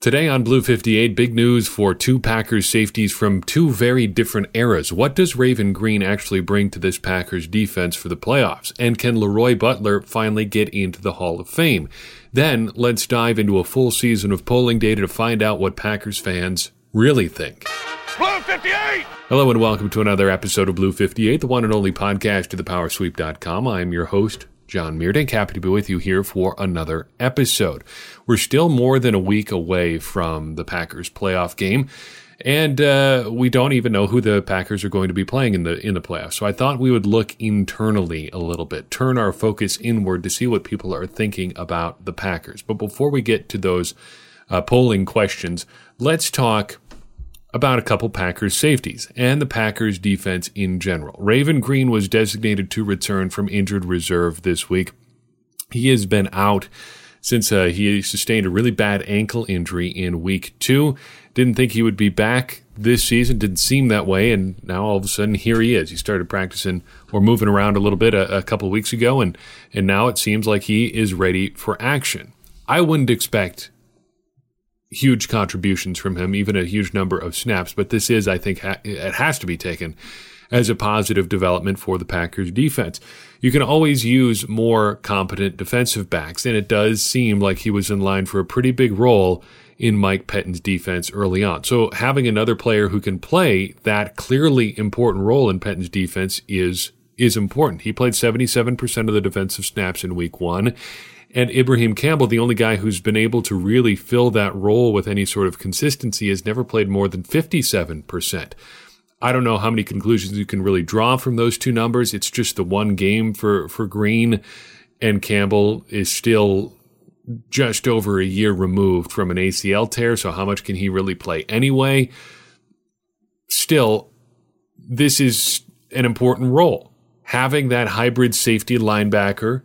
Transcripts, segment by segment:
Today on Blue 58, big news for two Packers safeties from two very different eras. What does Raven Greene actually bring to this Packers defense for the playoffs? And can Leroy Butler finally get into the Hall of Fame? Then let's dive into a full season of polling data to find out what Packers fans really think. Blue 58! Hello and welcome to another episode of Blue 58, the one and only podcast to thepowersweep.com. I am your host, John Meerdink. Happy to be with you here for another episode. We're still more than a week away from the Packers playoff game. And uh, we don't even know who the Packers are going to be playing in the in the playoffs. So I thought we would look internally a little bit, turn our focus inward to see what people are thinking about the Packers. But before we get to those uh, polling questions, let's talk about a couple Packers safeties and the Packers defense in general. Raven Greene was designated to return from injured reserve this week. He has been out since uh, he sustained a really bad ankle injury in week two. Didn't think he would be back this season. Didn't seem that way, and now all of a sudden here he is. He started practicing or moving around a little bit a, a couple weeks ago, and and now it seems like he is ready for action. I wouldn't expect huge contributions from him, even a huge number of snaps. But this is, I think, ha- it has to be taken as a positive development for the Packers defense. You can always use more competent defensive backs, and it does seem like he was in line for a pretty big role in Mike Pettine's defense early on. So having another player who can play that clearly important role in Pettine's defense is is important. He played 77% of the defensive snaps in week 1 and Ibraheim Campbell, the only guy who's been able to really fill that role with any sort of consistency, has never played more than 57%. I don't know how many conclusions you can really draw from those two numbers. It's just the one game for, for Greene, and Campbell is still just over a year removed from an ACL tear. So, how much can he really play anyway? Still, this is an important role. Having that hybrid safety linebacker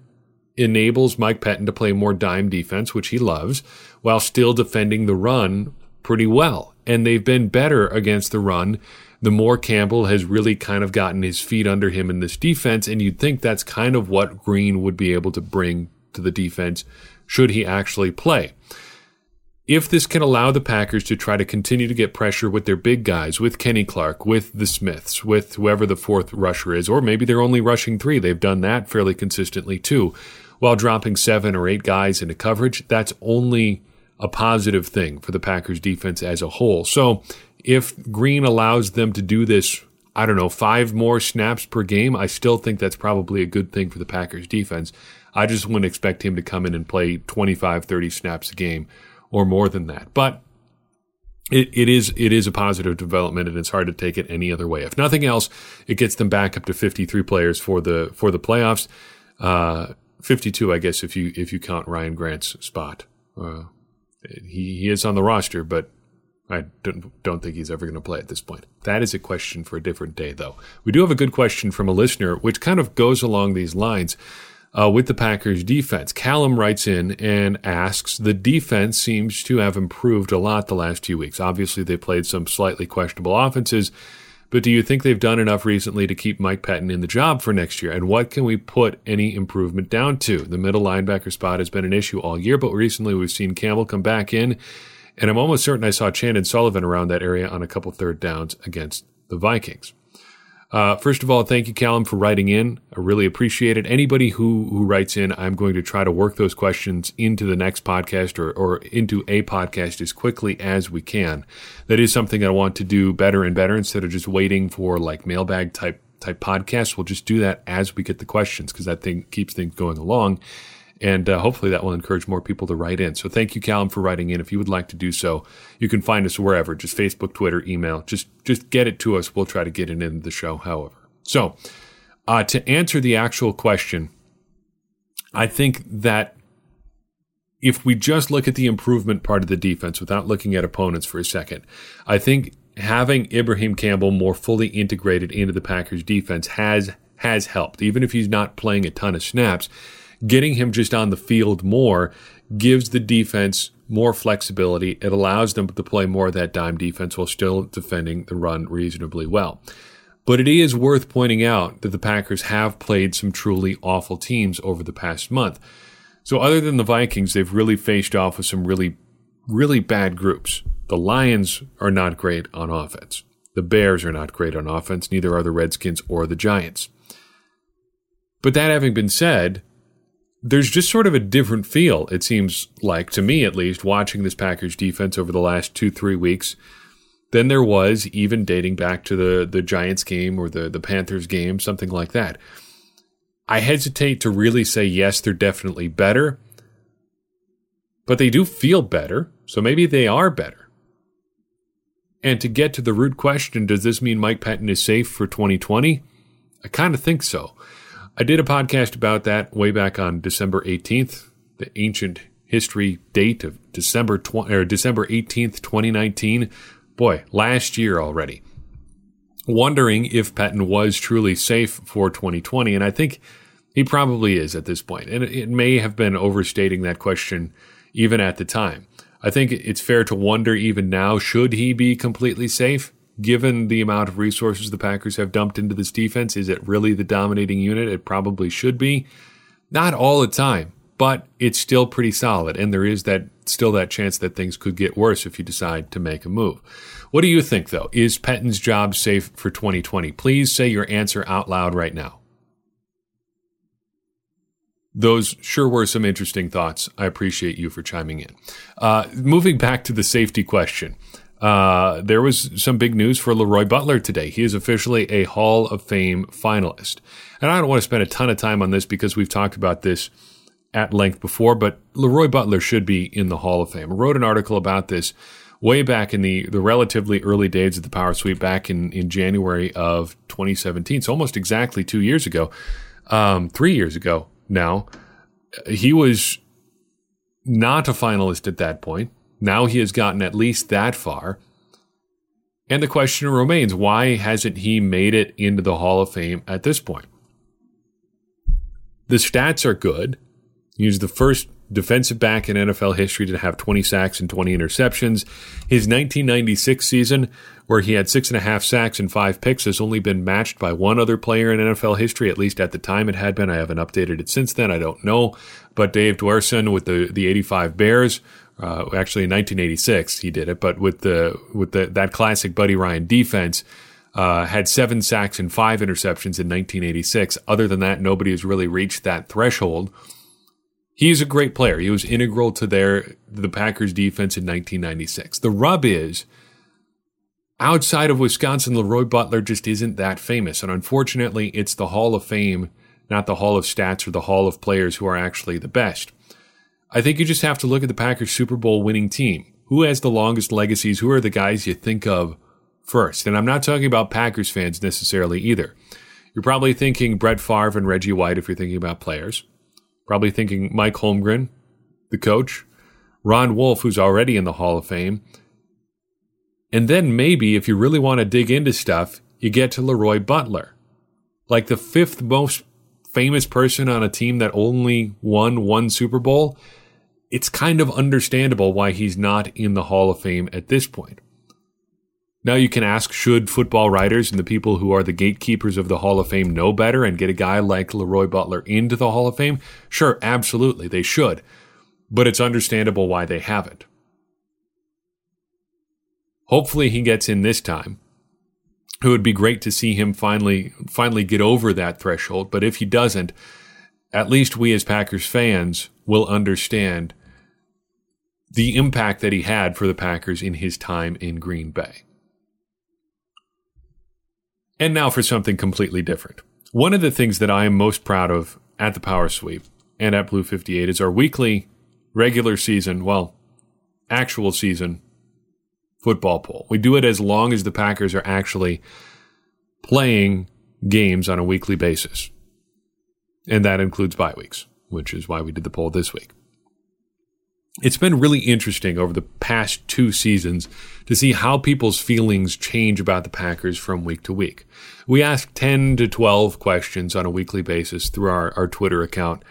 enables Mike Pettine to play more dime defense, which he loves, while still defending the run pretty well. And they've been better against the run the more Campbell has really kind of gotten his feet under him in this defense. And you'd think that's kind of what Greene would be able to bring to the defense should he actually play. If this can allow the Packers to try to continue to get pressure with their big guys, with Kenny Clark, with the Smiths, with whoever the fourth rusher is, or maybe they're only rushing three, they've done that fairly consistently too while dropping seven or eight guys into coverage, that's only a positive thing for the Packers defense as a whole. So if Greene allows them to do this, I don't know, five more snaps per game, I still think that's probably a good thing for the Packers defense. I just wouldn't expect him to come in and play 25, 30 snaps a game or more than that. But it, it is it is a positive development and it's hard to take it any other way. If nothing else, it gets them back up to 53 players for the for the playoffs. Uh, 52, I guess, if you if you count Ryan Grant's spot. Uh, he he is on the roster, but I don't don't think he's ever going to play at this point. That is a question for a different day, though. We do have a good question from a listener, which kind of goes along these lines. Uh, with the Packers defense. Callum writes in and asks The defense seems to have improved a lot the last few weeks. Obviously, they played some slightly questionable offenses, but do you think they've done enough recently to keep Mike Pettine in the job for next year? And what can we put any improvement down to? The middle linebacker spot has been an issue all year, but recently we've seen Campbell come back in, and I'm almost certain I saw Chandon Sullivan around that area on a couple third downs against the Vikings. Uh, first of all, thank you, Callum, for writing in. I really appreciate it. Anybody who who writes in, I'm going to try to work those questions into the next podcast or, or into a podcast as quickly as we can. That is something I want to do better and better instead of just waiting for like mailbag type type podcasts. We'll just do that as we get the questions because that thing keeps things going along. And uh, hopefully that will encourage more people to write in. So thank you, Callum, for writing in. If you would like to do so, you can find us wherever, just Facebook, Twitter, email. Just just get it to us. We'll try to get it in the show, however. So uh, to answer the actual question, I think that if we just look at the improvement part of the defense without looking at opponents for a second, I think having Ibraheim Campbell more fully integrated into the Packers defense has has helped. Even if he's not playing a ton of snaps, getting him just on the field more gives the defense more flexibility. It allows them to play more of that dime defense while still defending the run reasonably well. But it is worth pointing out that the Packers have played some truly awful teams over the past month. So, other than the Vikings, they've really faced off with some really really bad groups. The Lions are not great on offense. The Bears are not great on offense. Neither are the Redskins or the Giants. But that having been said, there's just sort of a different feel, it seems like, to me at least, watching this Packers defense over the last two, three weeks than there was even dating back to the, the Giants game or the, the Panthers game, something like that. I hesitate to really say, yes, they're definitely better, but they do feel better, so maybe they are better. And to get to the root question, does this mean Mike Pettine is safe for 2020? I kind of think so. I did a podcast about that way back on December 18th, the ancient history date of December 20, or December 18th, 2019. Boy, last year already. Wondering if Patton was truly safe for 2020, and I think he probably is at this point. And it may have been overstating that question even at the time. I think it's fair to wonder even now should he be completely safe? Given the amount of resources the Packers have dumped into this defense, is it really the dominating unit? It probably should be. Not all the time, but it's still pretty solid. And there is that still that chance that things could get worse if you decide to make a move. What do you think, though? Is Pettine's job safe for 2020? Please say your answer out loud right now. Those sure were some interesting thoughts. I appreciate you for chiming in. Uh, moving back to the safety question. Uh, there was some big news for Leroy Butler today. He is officially a Hall of Fame finalist. And I don't want to spend a ton of time on this because we've talked about this at length before, but Leroy Butler should be in the Hall of Fame. I wrote an article about this way back in the, the relatively early days of the Power Sweep back in, in January of 2017. So almost exactly two years ago, um, three years ago now. He was not a finalist at that point. Now he has gotten at least that far. And the question remains why hasn't he made it into the Hall of Fame at this point? The stats are good. He's the first defensive back in NFL history to have 20 sacks and 20 interceptions. His 1996 season, where he had six and a half sacks and five picks, has only been matched by one other player in NFL history, at least at the time it had been. I haven't updated it since then. I don't know. But Dave Duerson with the, the 85 Bears uh, actually, in 1986 he did it, but with the with the that classic Buddy Ryan defense, uh, had seven sacks and five interceptions in 1986. Other than that, nobody has really reached that threshold. He's a great player. He was integral to their the Packers defense in 1996. The rub is outside of Wisconsin, Leroy Butler just isn't that famous, and unfortunately, it's the Hall of Fame, not the Hall of Stats or the Hall of Players who are actually the best. I think you just have to look at the Packers Super Bowl winning team. Who has the longest legacies? Who are the guys you think of first? And I'm not talking about Packers fans necessarily either. You're probably thinking Brett Favre and Reggie White if you're thinking about players. Probably thinking Mike Holmgren, the coach, Ron Wolf, who's already in the Hall of Fame. And then maybe if you really want to dig into stuff, you get to Leroy Butler, like the fifth most famous person on a team that only won one Super Bowl it's kind of understandable why he's not in the Hall of Fame at this point. Now you can ask should football writers and the people who are the gatekeepers of the Hall of Fame know better and get a guy like Leroy Butler into the Hall of Fame? Sure, absolutely, they should. But it's understandable why they haven't. Hopefully he gets in this time. It would be great to see him finally finally get over that threshold, but if he doesn't, at least we as Packers fans will understand the impact that he had for the Packers in his time in Green Bay. And now for something completely different. One of the things that I am most proud of at the Power Sweep and at Blue 58 is our weekly regular season, well, actual season football poll. We do it as long as the Packers are actually playing games on a weekly basis. And that includes bye weeks, which is why we did the poll this week it's been really interesting over the past two seasons to see how people's feelings change about the Packers from week to week. We ask 10 to 12 questions on a weekly basis through our, our Twitter account,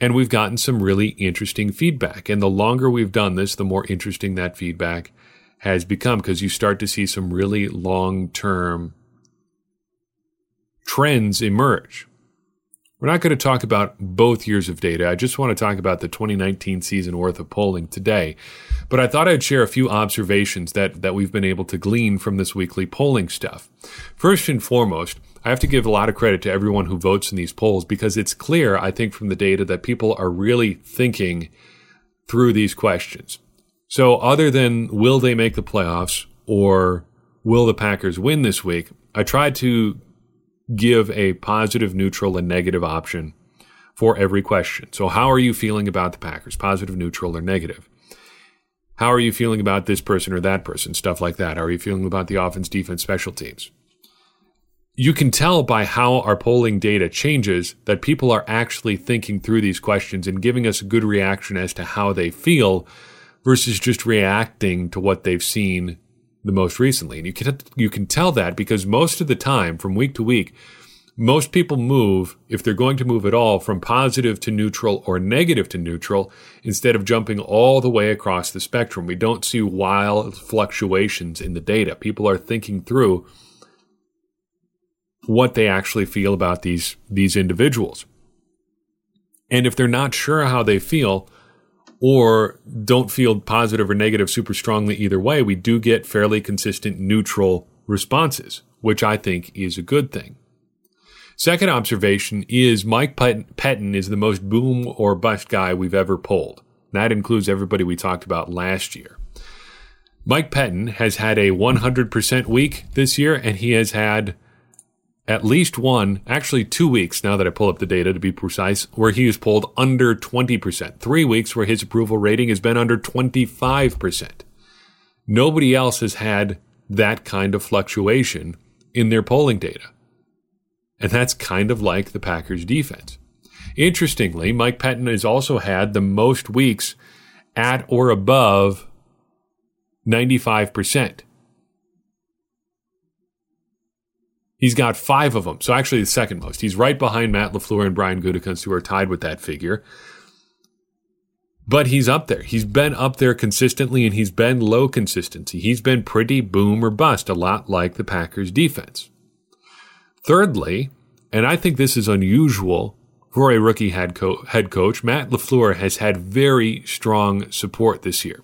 and we've gotten some really interesting feedback. And the longer we've done this, the more interesting that feedback has become because you start to see some really long term trends emerge. We're not going to talk about both years of data. I just want to talk about the 2019 season worth of polling today. But I thought I'd share a few observations that, that we've been able to glean from this weekly polling stuff. First and foremost, I have to give a lot of credit to everyone who votes in these polls because it's clear, I think, from the data that people are really thinking through these questions. So, other than will they make the playoffs or will the Packers win this week, I tried to give a positive, neutral, and negative option for every question. So, how are you feeling about the Packers? Positive, neutral, or negative? How are you feeling about this person or that person? Stuff like that. How are you feeling about the offense, defense, special teams? You can tell by how our polling data changes that people are actually thinking through these questions and giving us a good reaction as to how they feel versus just reacting to what they've seen the most recently. And you can, you can tell that because most of the time, from week to week, most people move, if they're going to move at all, from positive to neutral or negative to neutral instead of jumping all the way across the spectrum. We don't see wild fluctuations in the data. People are thinking through what they actually feel about these, these individuals. And if they're not sure how they feel, or don't feel positive or negative super strongly either way, we do get fairly consistent neutral responses, which I think is a good thing. Second observation is Mike Pettine is the most boom or bust guy we've ever polled. That includes everybody we talked about last year. Mike Pettine has had a 100% week this year, and he has had at least one, actually two weeks now that I pull up the data to be precise, where he has pulled under 20%. Three weeks where his approval rating has been under 25%. Nobody else has had that kind of fluctuation in their polling data. And that's kind of like the Packers defense. Interestingly, Mike Pettine has also had the most weeks at or above 95%. He's got five of them. So actually the second most. He's right behind Matt LaFleur and Brian Gutekunst, who are tied with that figure. But he's up there. He's been up there consistently and he's been low consistency. He's been pretty boom or bust, a lot like the Packers defense. Thirdly, and I think this is unusual for a rookie head, co- head coach, Matt LaFleur has had very strong support this year.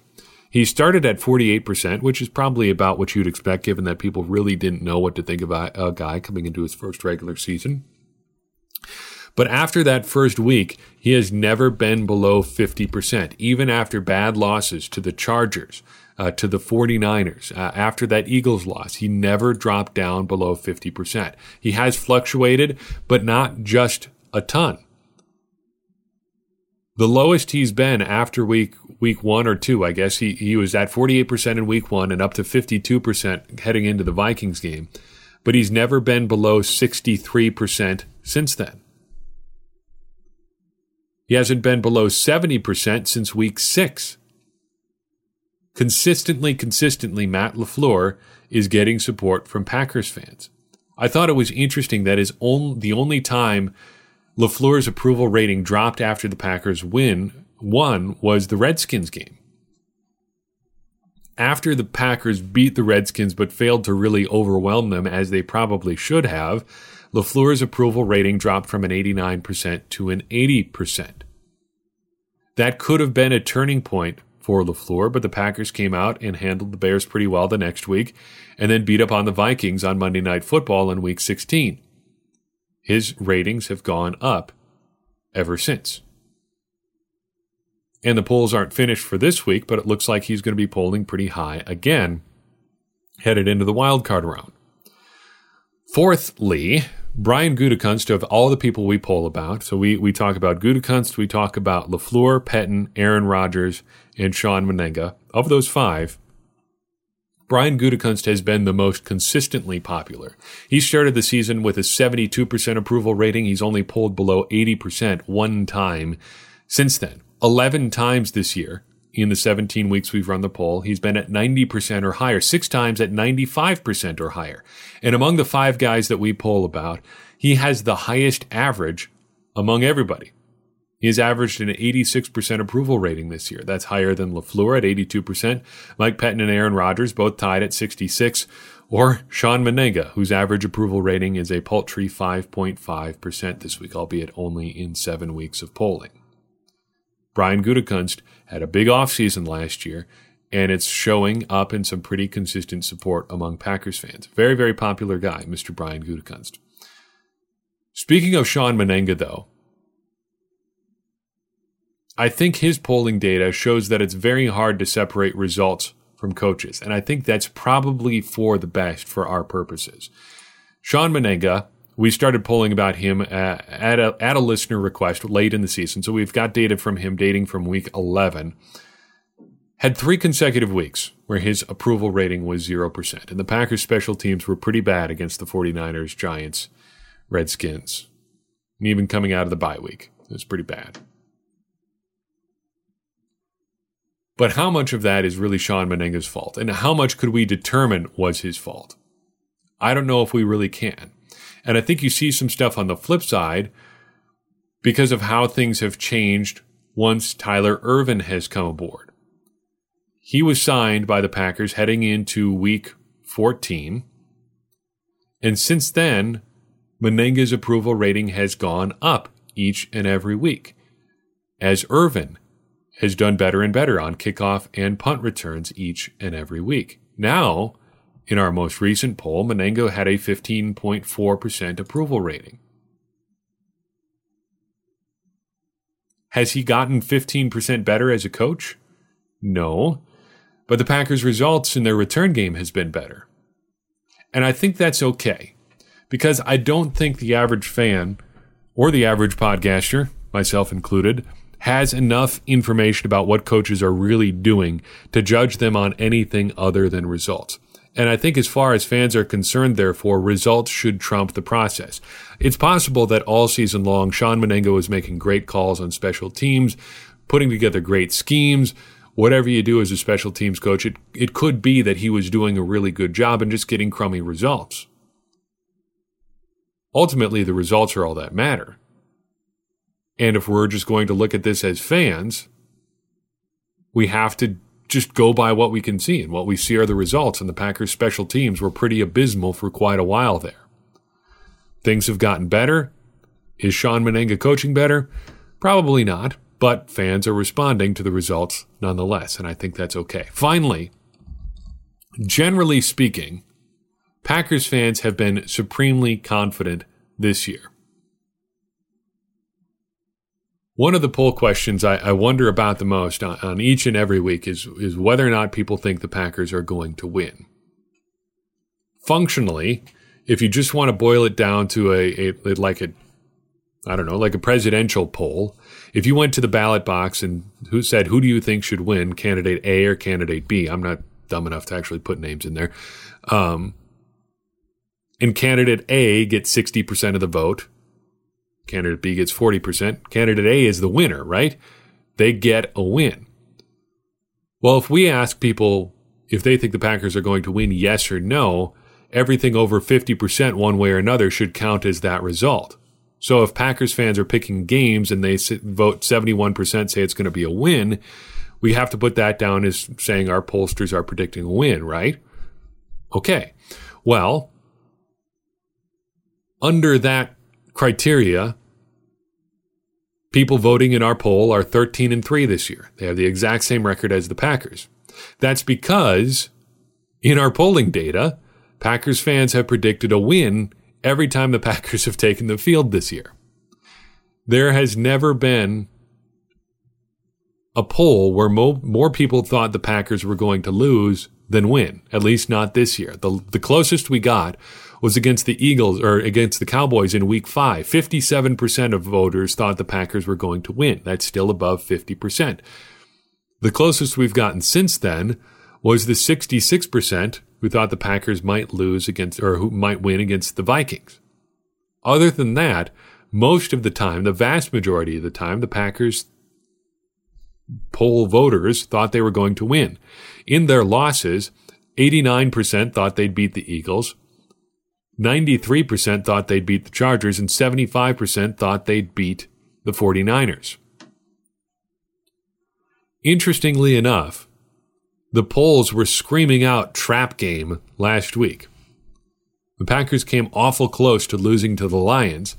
He started at 48%, which is probably about what you'd expect given that people really didn't know what to think about a guy coming into his first regular season. But after that first week, he has never been below 50%, even after bad losses to the Chargers, uh, to the 49ers. Uh, after that Eagles loss, he never dropped down below 50%. He has fluctuated, but not just a ton. The lowest he's been after week week one or two, I guess he he was at 48% in week one and up to 52% heading into the Vikings game, but he's never been below 63% since then. He hasn't been below 70% since week six. Consistently, consistently, Matt LaFleur is getting support from Packers fans. I thought it was interesting that is on, the only time LaFleur's approval rating dropped after the Packers win one was the Redskins game. After the Packers beat the Redskins but failed to really overwhelm them as they probably should have, LaFleur's approval rating dropped from an 89% to an 80%. That could have been a turning point for LaFleur, but the Packers came out and handled the Bears pretty well the next week and then beat up on the Vikings on Monday Night Football in week 16 his ratings have gone up ever since. And the polls aren't finished for this week, but it looks like he's going to be polling pretty high again headed into the wild card round. Fourthly, Brian Gutekunst of all the people we poll about. So we, we talk about Gutekunst, we talk about LaFleur, Pettine, Aaron Rodgers, and Shawn Mennenga. Of those five, Brian Gutekunst has been the most consistently popular. He started the season with a 72% approval rating. He's only pulled below 80% one time since then. 11 times this year in the 17 weeks we've run the poll, he's been at 90% or higher, six times at 95% or higher. And among the five guys that we poll about, he has the highest average among everybody. He has averaged an 86% approval rating this year. That's higher than LaFleur at 82%, Mike Pettine and Aaron Rodgers both tied at 66, or Shawn Mennenga, whose average approval rating is a paltry 5.5% this week, albeit only in seven weeks of polling. Brian Gutekunst had a big offseason last year, and it's showing up in some pretty consistent support among Packers fans. Very, very popular guy, Mr. Brian Gutekunst. Speaking of Shawn Mennenga, though, I think his polling data shows that it's very hard to separate results from coaches. And I think that's probably for the best for our purposes. Shawn Mennenga, we started polling about him at, at, a, at a listener request late in the season. So we've got data from him dating from week 11. Had three consecutive weeks where his approval rating was 0%. And the Packers special teams were pretty bad against the 49ers, Giants, Redskins, and even coming out of the bye week. It was pretty bad. But how much of that is really Shawn Mennenga's fault? And how much could we determine was his fault? I don't know if we really can. And I think you see some stuff on the flip side because of how things have changed once Tyler Ervin has come aboard. He was signed by the Packers heading into week 14. And since then, Mennenga's approval rating has gone up each and every week as Ervin has done better and better on kickoff and punt returns each and every week. Now, in our most recent poll, Mennenga had a 15.4% approval rating. Has he gotten 15% better as a coach? No. But the Packers' results in their return game has been better. And I think that's okay. Because I don't think the average fan or the average podcaster, myself included, has enough information about what coaches are really doing to judge them on anything other than results. And I think as far as fans are concerned, therefore, results should trump the process. It's possible that all season long, Shawn Mennenga was making great calls on special teams, putting together great schemes. Whatever you do as a special teams coach, it, it could be that he was doing a really good job and just getting crummy results. Ultimately, the results are all that matter. And if we're just going to look at this as fans, we have to just go by what we can see. And what we see are the results. And the Packers special teams were pretty abysmal for quite a while there. Things have gotten better. Is Shawn Mennenga coaching better? Probably not, but fans are responding to the results nonetheless. And I think that's okay. Finally, generally speaking, Packers fans have been supremely confident this year. One of the poll questions I, I wonder about the most on, on, each and every week is, is whether or not people think the Packers are going to win. Functionally, if you just want to boil it down to a, a like a I don't know, like a presidential poll, if you went to the ballot box and who said who do you think should win, candidate A or candidate B? I'm not dumb enough to actually put names in there. Um, and candidate A gets 60% of the vote Candidate B gets 40%. Candidate A is the winner, right? They get a win. Well, if we ask people if they think the Packers are going to win, yes or no, everything over 50% one way or another should count as that result. So if Packers fans are picking games and they vote 71% say it's going to be a win, we have to put that down as saying our pollsters are predicting a win, right? Okay. Well, under that criteria, people voting in our poll are 13 and 3 this year. They have the exact same record as the Packers. That's because in our polling data, Packers fans have predicted a win every time the Packers have taken the field this year. There has never been a poll where mo- more people thought the Packers were going to lose than win, at least not this year. The, the closest we got was against the Eagles or against the Cowboys in week five. 57% of voters thought the Packers were going to win. That's still above 50%. The closest we've gotten since then was the 66% who thought the Packers might lose against or who might win against the Vikings. Other than that, most of the time, the vast majority of the time, the Packers poll voters thought they were going to win. In their losses, 89% thought they'd beat the Eagles, 93% thought they'd beat the Chargers, and 75% thought they'd beat the 49ers. Interestingly enough, the polls were screaming out trap game last week. The Packers came awful close to losing to the Lions.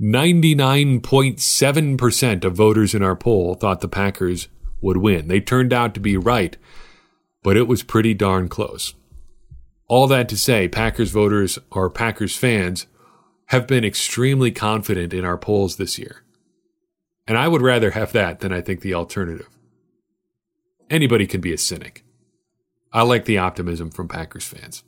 99.7% of voters in our poll thought the Packers would win. They turned out to be right, but it was pretty darn close. All that to say, Packers voters or Packers fans have been extremely confident in our polls this year. And I would rather have that than I think the alternative. Anybody can be a cynic. I like the optimism from Packers fans.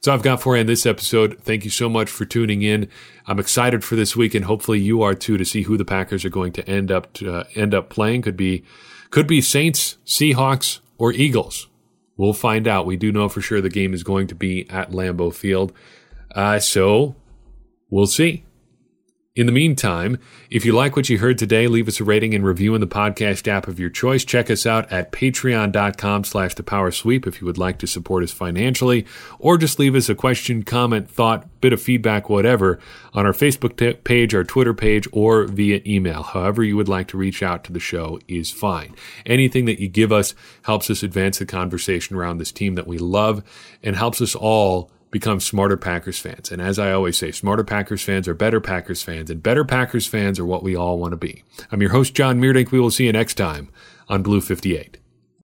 So I've got for you in this episode. Thank you so much for tuning in. I'm excited for this week, and hopefully you are too, to see who the Packers are going to end up to, uh, end up playing. Could be could be Saints, Seahawks, or Eagles. We'll find out. We do know for sure the game is going to be at Lambeau Field. Uh, so we'll see. In the meantime, if you like what you heard today, leave us a rating and review in the podcast app of your choice. Check us out at patreon.com slash the if you would like to support us financially, or just leave us a question, comment, thought, bit of feedback, whatever, on our Facebook t- page, our Twitter page, or via email. However you would like to reach out to the show is fine. Anything that you give us helps us advance the conversation around this team that we love and helps us all become smarter Packers fans. And as I always say, smarter Packers fans are better Packers fans, and better Packers fans are what we all want to be. I'm your host, John Meerdink. We will see you next time on Blue 58.